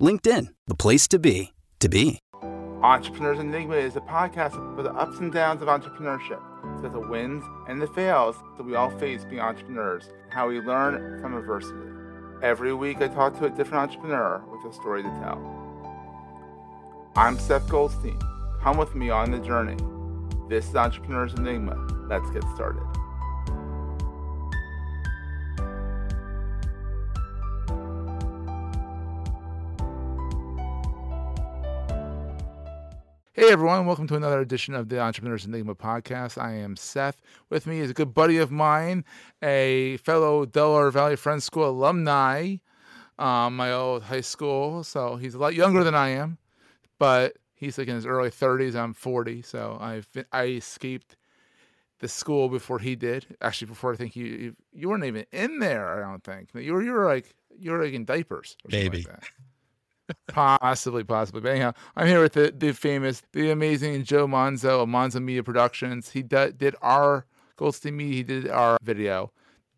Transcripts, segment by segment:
LinkedIn, the place to be, to be. Entrepreneurs Enigma is a podcast for the ups and downs of entrepreneurship. So the wins and the fails that we all face being entrepreneurs, how we learn from adversity. Every week I talk to a different entrepreneur with a story to tell. I'm Seth Goldstein. Come with me on the journey. This is Entrepreneurs Enigma. Let's get started. Hey everyone, welcome to another edition of the Entrepreneurs Enigma podcast. I am Seth. With me is a good buddy of mine, a fellow Delaware Valley Friends School alumni, um, my old high school. So he's a lot younger than I am, but he's like in his early 30s. I'm 40, so I've been, I escaped the school before he did. Actually, before I think you you weren't even in there. I don't think you were. You were like you were like in diapers. Maybe. Like possibly, possibly. But anyhow, I'm here with the, the famous, the amazing Joe Monzo of Monzo Media Productions. He d- did our Goldstein Media. He did our video.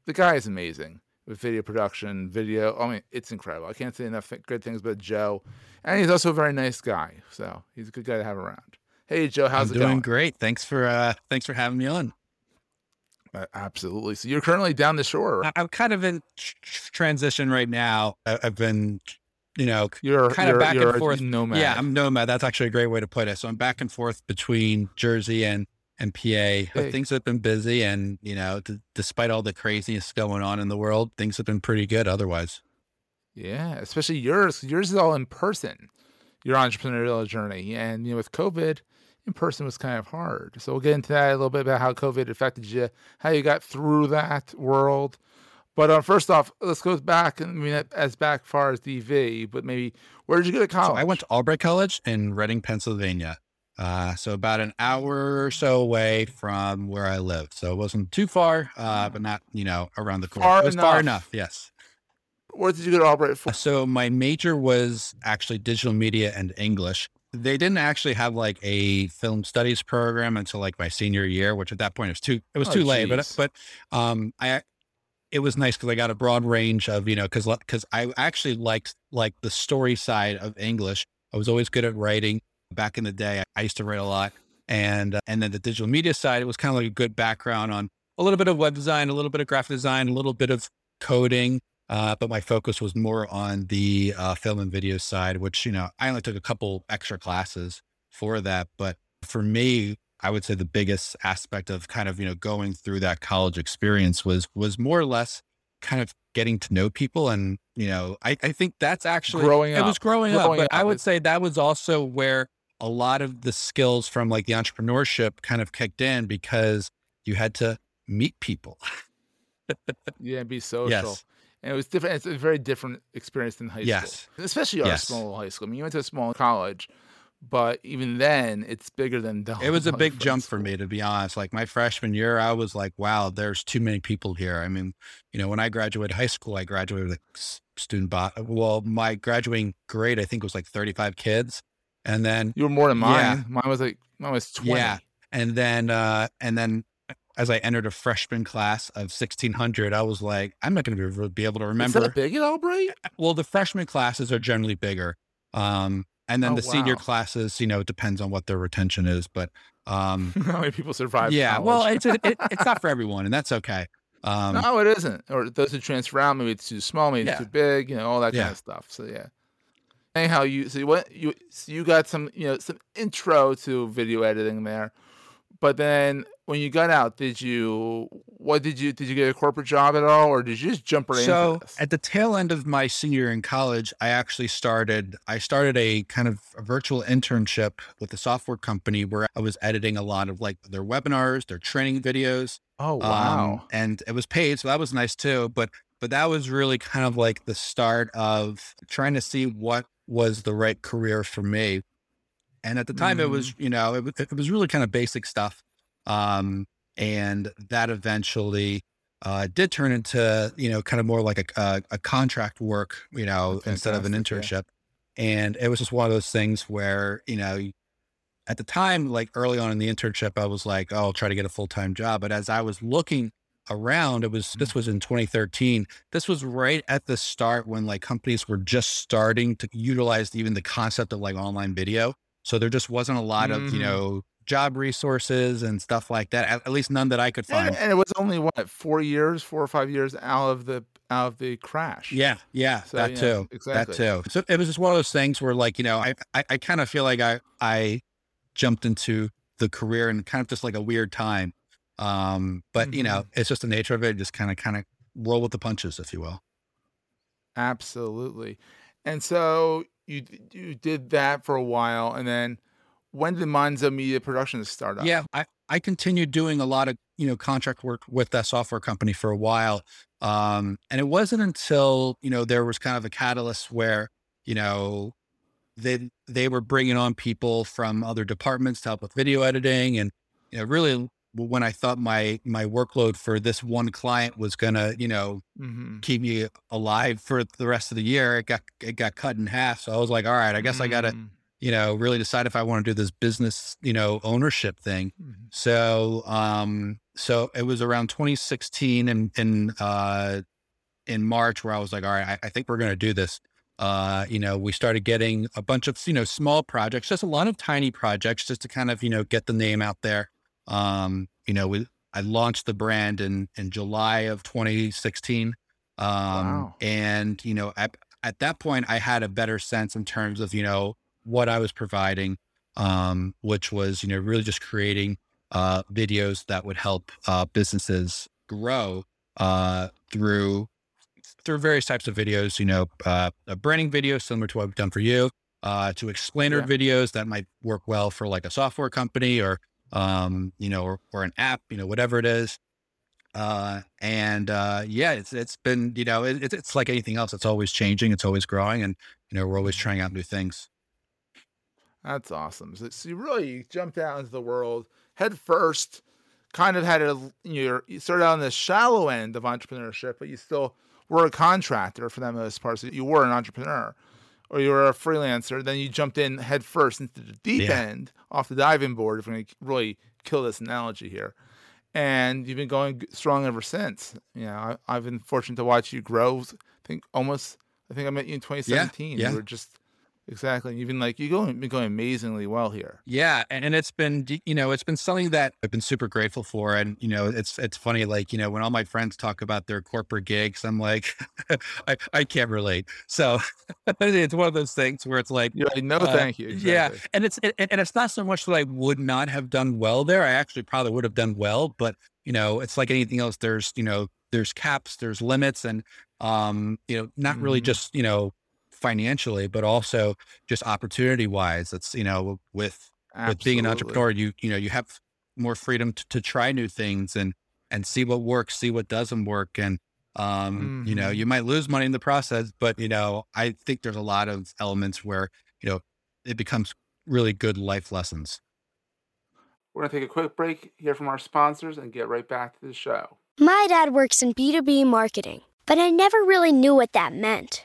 The guy is amazing with video production, video. I mean, it's incredible. I can't say enough good things about Joe. And he's also a very nice guy. So he's a good guy to have around. Hey, Joe, how's I'm it doing going? great. Thanks for uh, thanks for having me on. Uh, absolutely. So you're currently down the shore. I'm kind of in tr- transition right now. I- I've been, you know, You're kind you're, of back and forth. nomad. Yeah, I'm nomad. That's actually a great way to put it. So I'm back and forth between Jersey and and PA. But things have been busy, and you know, d- despite all the craziness going on in the world, things have been pretty good. Otherwise, Yeah, especially yours. Yours is all in person. Your entrepreneurial journey, and you know, with COVID, in person was kind of hard. So we'll get into that a little bit about how COVID affected you, how you got through that world. But uh, first off, let's go back. I mean, as back far as DV, but maybe where did you go to college? so I went to Albright College in Reading, Pennsylvania. Uh, so about an hour or so away from where I live. So it wasn't too far, uh, but not, you know, around the corner. Far it was far enough. enough. Yes. Where did you go to Albright for? So my major was actually digital media and English. They didn't actually have like a film studies program until like my senior year, which at that point it was too it was Oh, too late. But but um I it was nice because I got a broad range of you know because because I actually liked like the story side of English. I was always good at writing. Back in the day, I used to write a lot, and uh, and then the digital media side, it was kind of like a good background on a little bit of web design, a little bit of graphic design, a little bit of coding. Uh, but my focus was more on the uh, film and video side, which, you know, I only took a couple extra classes for that. But for me, I would say the biggest aspect of kind of, you know, going through that college experience was, was more or less kind of getting to know people. And, you know, I, I think that's actually, Growing up. it was growing, Growing up, but I would say that was also where a lot of the skills from like the entrepreneurship kind of kicked in because you had to meet people. Yeah, be social. Yes. And it was different. It's a very different experience than high Yes. school, especially our Yes. small high school. I mean, you went to a small college, but even then, it's bigger than. It was a big jump for me, to be honest. Like my freshman year, I was like, wow, there's too many people here. I mean, you know, when I graduated high school, I graduated with a student body. Well, my graduating grade, I think was like 35 kids. And then, You were more than mine. Yeah. mine. Was like mine was twenty. Yeah. and then, uh, and then as I entered a freshman class of 1600, I was like, I'm not going to be, be able to remember. Is that big at Albright? well, the freshman classes are generally bigger. Um, and then Oh, the senior classes, you know, it depends on what their retention is, but, um, How many people survive? yeah, college? well, it's, it, it's not for everyone and that's okay. Um, no, it isn't. Or those who transfer out, maybe it's too small, maybe Yeah. it's too big. You know, all that Yeah. kind of stuff. So yeah, anyhow, you so you went you so you got some you know some intro to video editing there, but then when you got out, did you what did you did you get a corporate job at all, or did you just jump right in? so into this? at the tail end of my senior year in college, I actually started I started a kind of a virtual internship with a software company where I was editing a lot of like their webinars, their training videos. oh Um, wow, and it was paid, so that was nice too. But but that was really kind of like the start of trying to see what was the right career for me. And at the time, it was you know it, was- it was really kind of basic stuff, um, and that eventually uh, did turn into you know kind of more like a a, a contract work, you know, instead of an internship. And it was just one of those things where you know at the time, like early on in the internship, I was like, oh, I'll try to get a full time job. But as I was looking around, it was this was in 2013. This was right at the start when like companies were just starting to utilize even the concept of like online video. So there just wasn't a lot of, you Mhm. know, job resources and stuff like that. At, at least none that I could find. and it was only what four years, four or five years out of the out of the crash. Yeah, yeah, So, that too. exactly. That too. So it was just one of those things where like, you know, I I, I kind of feel like I I jumped into the career and kind of just like a weird time. Um, but you know, it's just the nature of it, just kind of kind of roll with the punches, if you will. Absolutely. And so you you did that for a while, and then when did Monzo Media Productions start up? Yeah, I, I continued doing a lot of you know contract work with that software company for a while, um, and it wasn't until you know there was kind of a catalyst where you know they they were bringing on people from other departments to help with video editing, and you know really when I thought my my workload for this one client was gonna you know hmm keep me alive for the rest of the year, it got it got cut in half. So I was like, all right, I guess I gotta Mm. You know really decide if I want to do this business you know ownership thing. Mhm. So, um, so it was around 2016 and in, uh, in March where I was like, all right, I, I think we're going to do this. Uh, you know, we started getting a bunch of, you know, small projects, just a lot of tiny projects just to kind of, you know, get the name out there. Um, you know, we, I launched the brand in, in July of 2016. Um, Wow. and, you know, at, at that point I had a better sense in terms of, you know, what I was providing, um, which was, you know, really just creating, uh, videos that would help, uh, businesses grow, uh, through, through various types of videos, you know, uh, a branding video similar to what we've done for you, uh, to explainer Yeah. videos that might work well for like a software company or, um, you know, or, or an app, you know, whatever it is. Uh, and, uh, yeah, it's, it's been, you know, it, it's- it's like anything else. It's always changing. It's always growing and, you know, we're always trying out new things. That's awesome. So, so you really jumped out into the world head first. Kind of had a you're, you started out on the shallow end of entrepreneurship, but you still were a contractor for that most part. So you were an entrepreneur, or you were a freelancer. Then you jumped in head first into the deep Yeah. end, off the diving board. If we're going to really kill this analogy here, and you've been going strong ever since. You know, I, I've been fortunate to watch you grow. I think almost. I think I met you in 2017. yeah. You were just exactly. You've been like you going been going amazingly well here. Yeah, and, and it's been you know it's been something that I've been super grateful for, and you know it's it's funny like you know when all my friends talk about their corporate gigs, I'm like I I can't relate. So it's one of those things where it's like like, no, Uh, thank you. yeah, and it's and, and it's not so much that I would not have done well there. I actually probably would have done well, but you know it's like anything else. There's you know there's caps, there's limits, and um you know not really Mhm. just you know financially, but also just opportunity wise. That's, you know with with being an entrepreneur, you you know you have more freedom to, to try new things and and see what works, see what doesn't work, and um you know you might lose money in the process, but you know I think there's a lot of elements where you know it becomes really good life lessons. We're gonna take a quick break, hear from our sponsors, and get right back to the show. My dad works in B2B marketing, but I never really knew what that meant.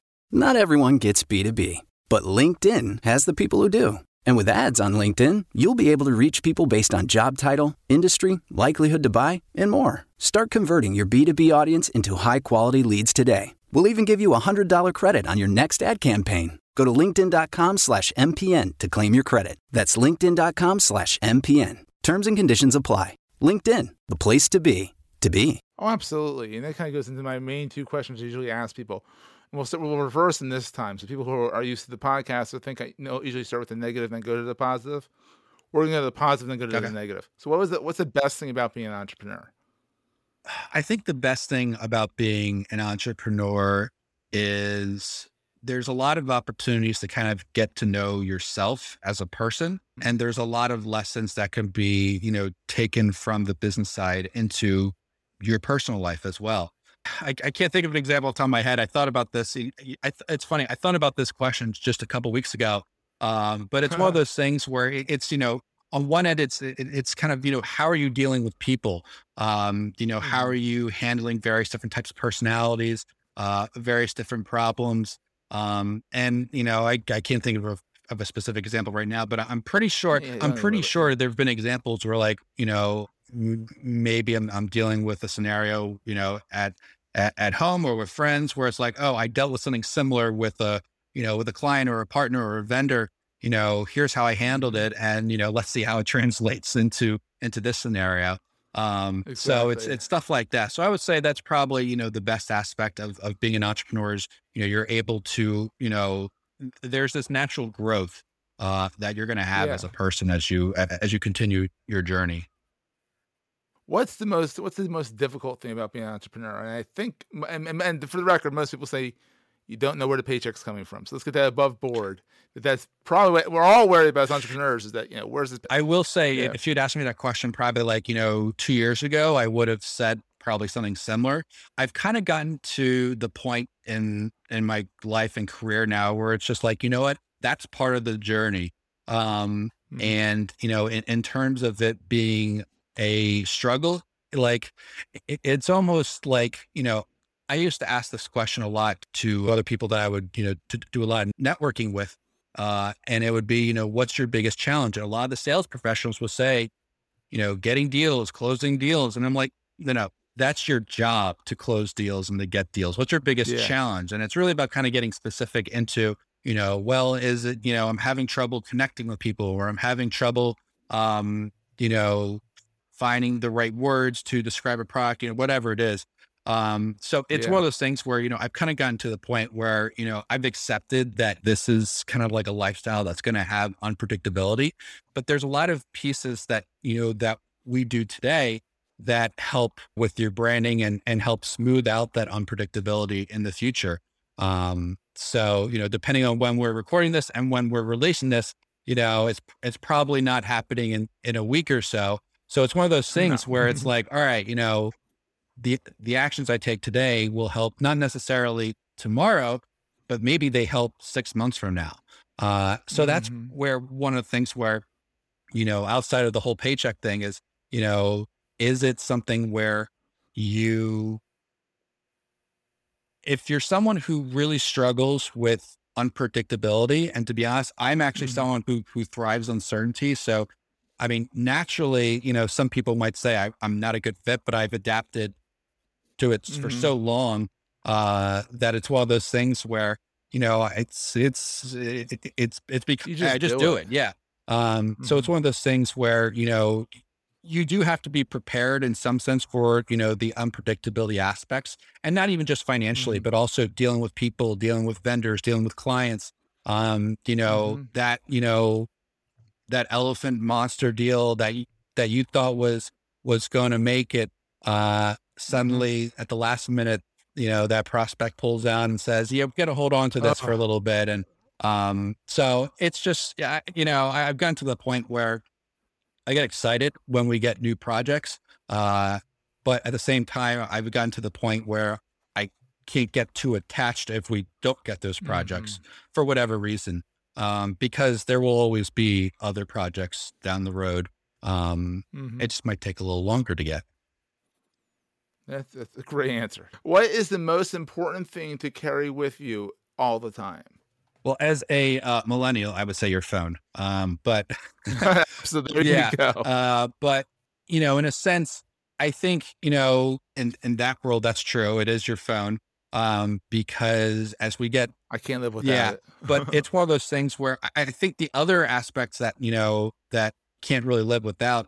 Not everyone gets B2B, But LinkedIn has the people who do. And with ads on LinkedIn, you'll be able to reach people based on job title, industry, likelihood to buy, and more. Start converting your B2B audience into high quality leads today. We'll even give you a $100 credit on your next ad campaign. Go to linkedin.com slash MPN to claim your credit. That's linkedin.com slash MPN. Terms and conditions apply. LinkedIn, the place to be, to be. Oh, absolutely. And that kind of goes into my main two questions I usually ask people. We'll, start, we'll reverse them this time. So people who are used to the podcast will think I you know, usually start with the negative and then go to the positive. We're going to go to the positive and then go to Okay. the negative. So what was the, what's the best thing about being an entrepreneur? I think the best thing about being an entrepreneur is there's a lot of opportunities to kind of get to know yourself as a person. Mm-hmm. And there's a lot of lessons that can be, you know, taken from the business side into your personal life as well. I, I can't think of an example off the top of my head. I thought about this. I, it's funny. I thought about this question just a couple weeks ago. Um, but it's one of those things where it, it's, you know, on one end, it's, it, it's kind of, you know, how are you dealing with people? Um, you know, how are you handling various different types of personalities, uh, various different problems? Um, and, you know, I, I can't think of a, of a specific example right now, but I'm pretty sure, Yeah, I'm pretty sure there've been examples where like, you know, maybe I'm, I'm dealing with a scenario, you know, at, at, at home or with friends where it's like, oh, I dealt with something similar with a, you know, with a client or a partner or a vendor, you know, here's how I handled it. And, you know, let's see how it translates into, into this scenario. Um, so it's, it's stuff like that. So I would say that's probably, you know, the best aspect of, of being an entrepreneur is, you know, you're able to, you know, there's this natural growth, uh, that you're going to have Yeah. as a person as you, as you continue your journey. What's the most what's the most difficult thing about being an entrepreneur? And I think and, and, and for the record, most people say you don't know where the paycheck's coming from. So let's get that above board. That that's probably what we're all worried about as entrepreneurs is that you know where's this I will say, Yeah. if you'd asked me that question probably like, you know, two years ago, I would have said probably something similar. I've kind of gotten to the point in in my life and career now where it's just like, you know what, that's part of the journey. Um, Mhm. and you know, in, in terms of it being a struggle, like it, it's almost like, you know, I used to ask this question a lot to other people that I would, you know, to do a lot of networking with. Uh, and it would be, you know, what's your biggest challenge? And a lot of the sales professionals will say, you know, getting deals, closing deals. And I'm like, no, no, that's your job to close deals and to get deals. What's your biggest Yeah. challenge? And it's really about kind of getting specific into, you know, well, is it, you know, I'm having trouble connecting with people or I'm having trouble, um, you know, finding the right words to describe a product, you know, whatever it is. Um, so it's Yeah. one of those things where, you know, I've kind of gotten to the point where, you know, I've accepted that this is kind of like a lifestyle that's going to have unpredictability, but there's a lot of pieces that, you know, that we do today that help with your branding and, and help smooth out that unpredictability in the future. Um, so, you know, depending on when we're recording this and when we're releasing this, you know, it's, it's probably not happening in, in a week or so. So it's one of those things No. where it's like, all right, you know, the the actions I take today will help not necessarily tomorrow, but maybe they help six months from now. Uh, so that's Mhm. where one of the things where, you know, outside of the whole paycheck thing is, you know, is it something where you, if you're someone who really struggles with unpredictability, and to be honest, I'm actually Mhm. someone who who thrives on certainty. So, I mean, naturally, you know, some people might say I, I'm not a good fit, but I've adapted to it for Mhm. so long uh, that it's one of those things where you know it's it's it, it- it's it's because You just I just do do it. it. Yeah. Um, So it's Mhm. one of those things where you know you do have to be prepared in some sense for you know the unpredictability aspects, and not even just financially, Mhm. but also dealing with people, dealing with vendors, dealing with clients. Um, you know Mhm. that you know that elephant monster deal that you, that you thought was was going to make it uh suddenly at the last minute you know that prospect pulls down and says yeah we've got to hold on to this for a little bit and um so it's just yeah you know I, i've gotten to the point where i get excited when we get new projects uh but at the same time i've gotten to the point where i can't get too attached if we don't get those projects for whatever reason um, because there will always be other projects down the road. Um, Mhm. it just might take a little longer to get. That's, that's a great answer. What is the most important thing to carry with you all the time? Well, as a uh, millennial, I would say your phone. Um, but so there Yeah. you go. uh, but you know, in a sense, I think you know, in in that world, that's true. It is your phone. Um, because as we get I can't live without yeah, it. but it's one of those things where I, I think the other aspects that you know that can't really live without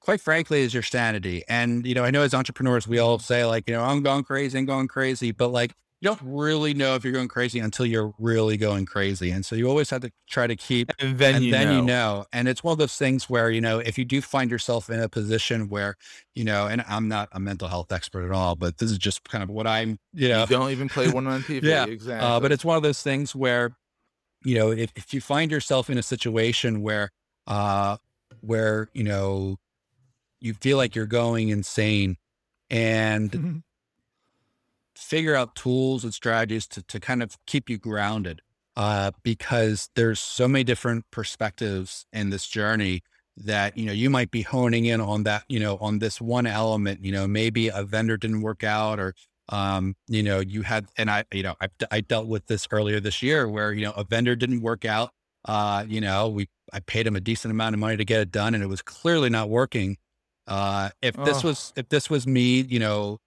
quite frankly is your sanity and you know i know as entrepreneurs we all say like you know i'm going crazy i'm going crazy but like you don't really know if you're going crazy until you're really going crazy and so you always have to try to keep and then and you then know. you know and it's one of those things where you know if you do find yourself in a position where you know and i'm not a mental health expert at all but this is just kind of what i'm you know You don't even play one on TV. Yeah, exactly. uh, but it's one of those things where, you know, if, if you find yourself in a situation where, uh, where, you know, you feel like you're going insane and figure out tools and strategies to, to kind of keep you grounded. Uh, because there's so many different perspectives in this journey that, you know, you might be honing in on that, you know, on this one element, you know, maybe a vendor didn't work out or, um, you know, you had, and I, you know, I, I dealt with this earlier this year where, you know, a vendor didn't work out. Uh, you know, we, I paid him a decent amount of money to get it done and it was clearly not working. Uh, if this Oh. was, if this was me, you know,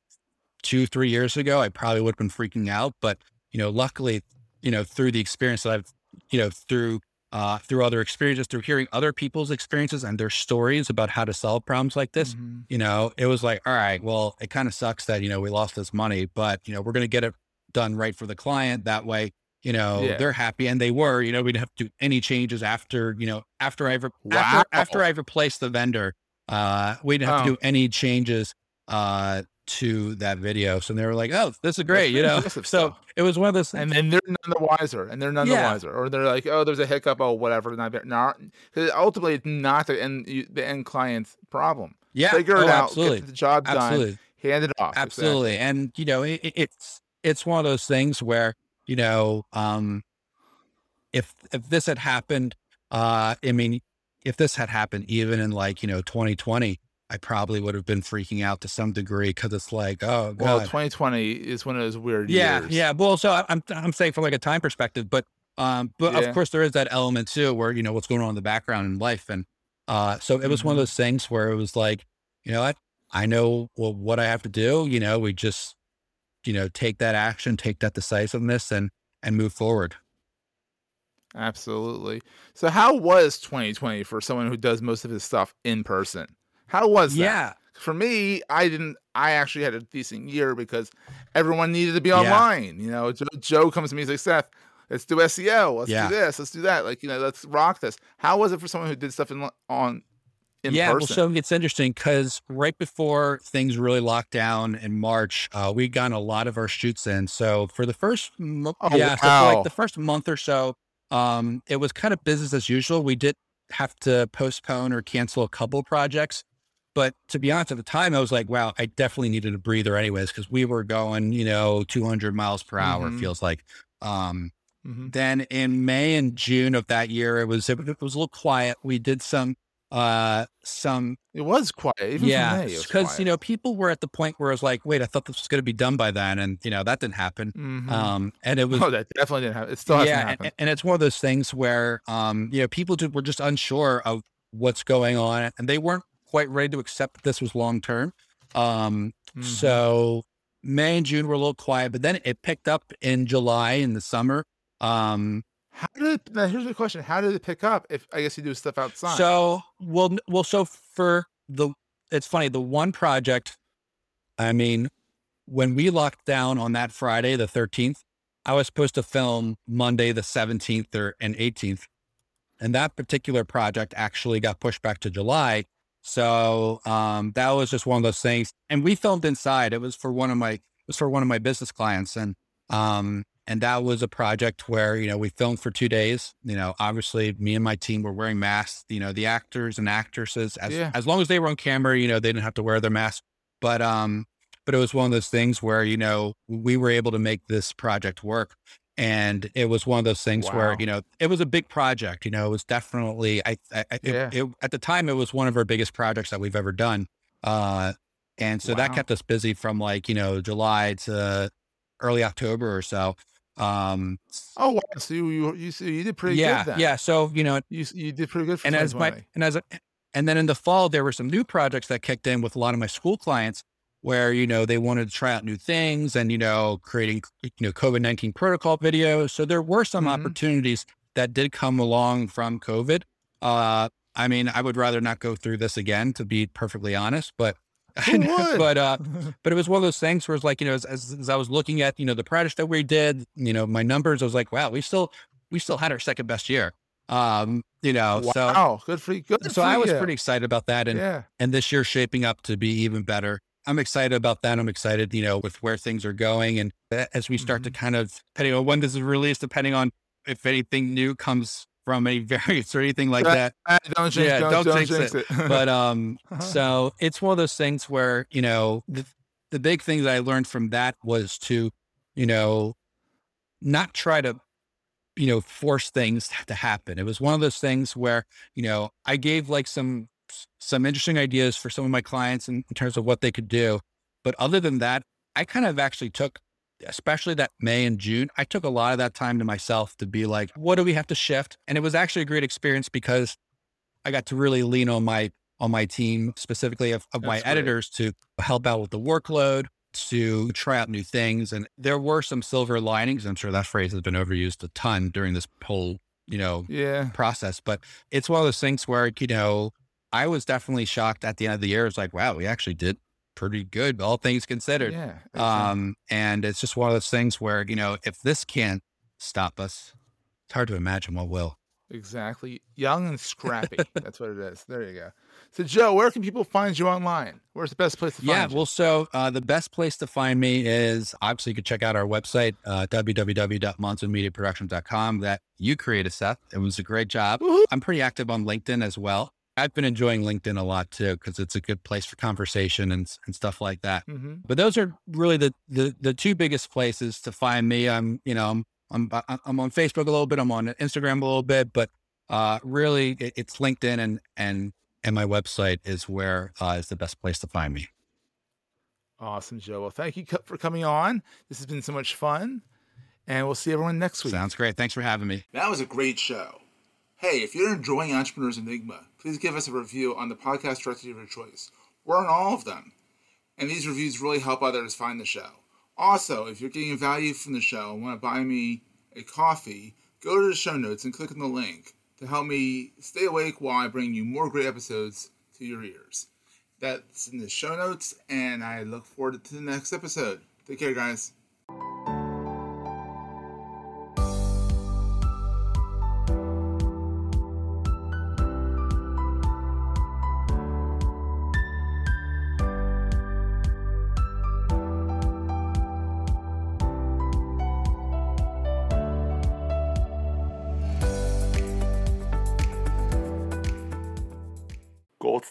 two, three years ago, I probably would have been freaking out. But, you know, luckily, you know, through the experience that I've, you know, through, uh, through other experiences, through hearing other people's experiences and their stories about how to solve problems like this, Mhm. you know, it was like, all right, well, it kind of sucks that, you know, we lost this money, but, you know, we're going to get it done right for the client. That way, you know, Yeah. they're happy and they were, you know, we didn't have to do any changes after, you know, after I've, re- Wow. after, after I've replaced the vendor, uh, we didn't have to Oh. do any changes, uh, to that video. So they were like, oh, this is great, you know? So stuff. it was one of those And then they're none the wiser, and they're none Yeah. the wiser, or they're like, "Oh, there's a hiccup. Oh, whatever." Not not because ultimately it's not the end the end client's problem. yeah, Figure oh, it out, absolutely. get the job done, Absolutely. hand it off. Absolutely. And, you know, it- it's, it's one of those things where, you know, um, if, if this had happened, uh, I mean, if this had happened even in like, you know, 2020, I probably would have been freaking out to some degree because it's like, oh, Exactly. Well, 2020 is one of those weird yeah. years. Yeah. Yeah. Well, so I- I'm, I'm saying from like a time perspective, but, um, but Yeah. of course there is that element too, where, you know, what's going on in the background in life. And, uh, so it was one of Mhm. those things where it was like, you know what, I know well, what I have to do, you know, we just, you know, take that action, take that decisiveness and, and move forward. Absolutely. So, how was 2020 for someone who does most of his stuff in person? How was that? Yeah. For me, I didn't. I actually had a decent year because everyone needed to be Yeah. online. You know, Joe, Joe comes to me and says, "Seth, let's do SEO. Let's Yeah. do this. Let's do that. Like, you know, let's rock this." How was it for someone who did stuff in on in yeah, person? well, so it's interesting because right before things really locked down in March, uh, we got a lot of our shoots in. So for the first, mo- Oh, yeah, so like the first month or so, um, it was kind of business as usual. We did have to postpone or cancel a couple projects, but to be honest, at the time, I was like, wow, I definitely needed a breather, anyways, because we were going, you know, 200 miles per hour. Mhm. It feels like. Um, Mhm. then in May and June of that year, it was it, was a little quiet. We did some uh some It was quiet. Even yeah, for May, it was because you know people were at the point where I was like, wait, I thought this was going to be done by then, and you know that didn't happen. Mhm. Um, and it was oh, that definitely didn't happen. It still hasn't yeah, happened. and, and it's one of those things where um, you know people just, were just unsure of what's going on, and they weren't quite ready to accept that this was long term. Um, Mhm. so May and June were a little quiet, but then it picked up in July in the summer. Um, How did it, now? Here's the question: How did it pick up? If I guess you do stuff outside. So, well, well, so for the, it's funny, the one project, I mean, when we locked down on that Friday, the 13th, I was supposed to film Monday, the 17th or and 18th. And that particular project actually got pushed back to July. So, um, that was just one of those things. And we filmed inside. It was for one of my, it was for one of my business clients. And, um, and that was a project where, you know, we filmed for two days. You know, obviously me and my team were wearing masks, you know, the actors and actresses, as, Yeah. as long as they were on camera, you know, they didn't have to wear their mask. But, um, but it was one of those things where, you know, we were able to make this project work. And it was one of those things where, you know, it was a big project, you know, it was definitely, I, I, I- it- it, at the time, it was one of our biggest projects that we've ever done. Uh, and so that kept us busy from like, you know, July to early October or so. Um, oh wow! So you you you, you did pretty yeah, good then. yeah. So you know, You you did pretty good for and as my 2020. and as a, and then in the fall there were some new projects that kicked in with a lot of my school clients where you know they wanted to try out new things and you know creating you know COVID nineteen protocol videos. So there were some Mhm. opportunities that did come along from COVID. Uh, I mean, I would rather not go through this again, to be perfectly honest. But but uh, but it was one of those things where it's like you know as, as, as I was looking at you know the projects that we did, you know my numbers, I was like, wow, we still we still had our second best year. Um, you know, so good for you. Good so I was you. pretty excited about that, and yeah. and this year's shaping up to be even better. I'm excited about that. I'm excited, you know, with where things are going, and as we start Mm-hmm. to kind of depending on when this is released, depending on if anything new comes from any variants or anything like that. Don't jinx, Yeah, don't, don't don't jinx jinx it. it. But um, so it's one of those things where you know the the big thing that I learned from that was to, you know, not try to, you know, force things to happen. It was one of those things where you know I gave like some some interesting ideas for some of my clients in, in terms of what they could do, but other than that, I kind of actually took. Especially that May and June, I took a lot of that time to myself to be like, what do we have to shift? And it was actually a great experience because I got to really lean on my on my team, specifically of, of my great. editors, to help out with the workload, to try out new things. And there were some silver linings. I'm sure that phrase has been overused a ton during this whole, you know, yeah. process. But it's one of those things where, you know, I was definitely shocked at the end of the year. It's like, wow, we actually did pretty good, all things considered. Yeah. exactly. Um, and it's just one of those things where, you know, if this can't stop us, it's hard to imagine what will. Exactly. Young and scrappy. That's what it is. There you go. So, Joe, where can people find you online? Where's the best place to Yeah, find you? well, so uh, the best place to find me is obviously you can check out our website, uh, www.monzomediaproductions.com that you created, Seth. It was a great job. Woohoo. I'm pretty active on LinkedIn as well. I've been enjoying LinkedIn a lot too because it's a good place for conversation and, and stuff like that. Mm-hmm. But those are really the, the the two biggest places to find me. I'm you know I'm I'm I'm on Facebook a little bit. I'm on Instagram a little bit, but uh, really it, it's LinkedIn and and and my website is where uh, is the best place to find me. Awesome, Joe. Well, thank you for coming on. This has been so much fun. And we'll see everyone next week. Sounds great. Thanks for having me. That was a great show. Hey, if you're enjoying Entrepreneurs Enigma, please give us a review on the podcast directory of your choice. We're on all of them. And these reviews really help others find the show. Also, if you're getting value from the show and want to buy me a coffee, go to the show notes and click on the link to help me stay awake while I bring you more great episodes to your ears. That's in the show notes, and I look forward to the next episode. Take care, guys.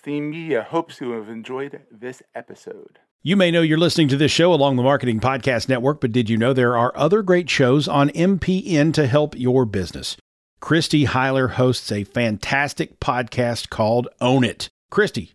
Goldstein Media hopes you have enjoyed this episode. You may know you're listening to this show along the Marketing Podcast Network, but did you know there are other great shows on MPN to help your business? Christy Heiler hosts a fantastic podcast called Own It. Christy,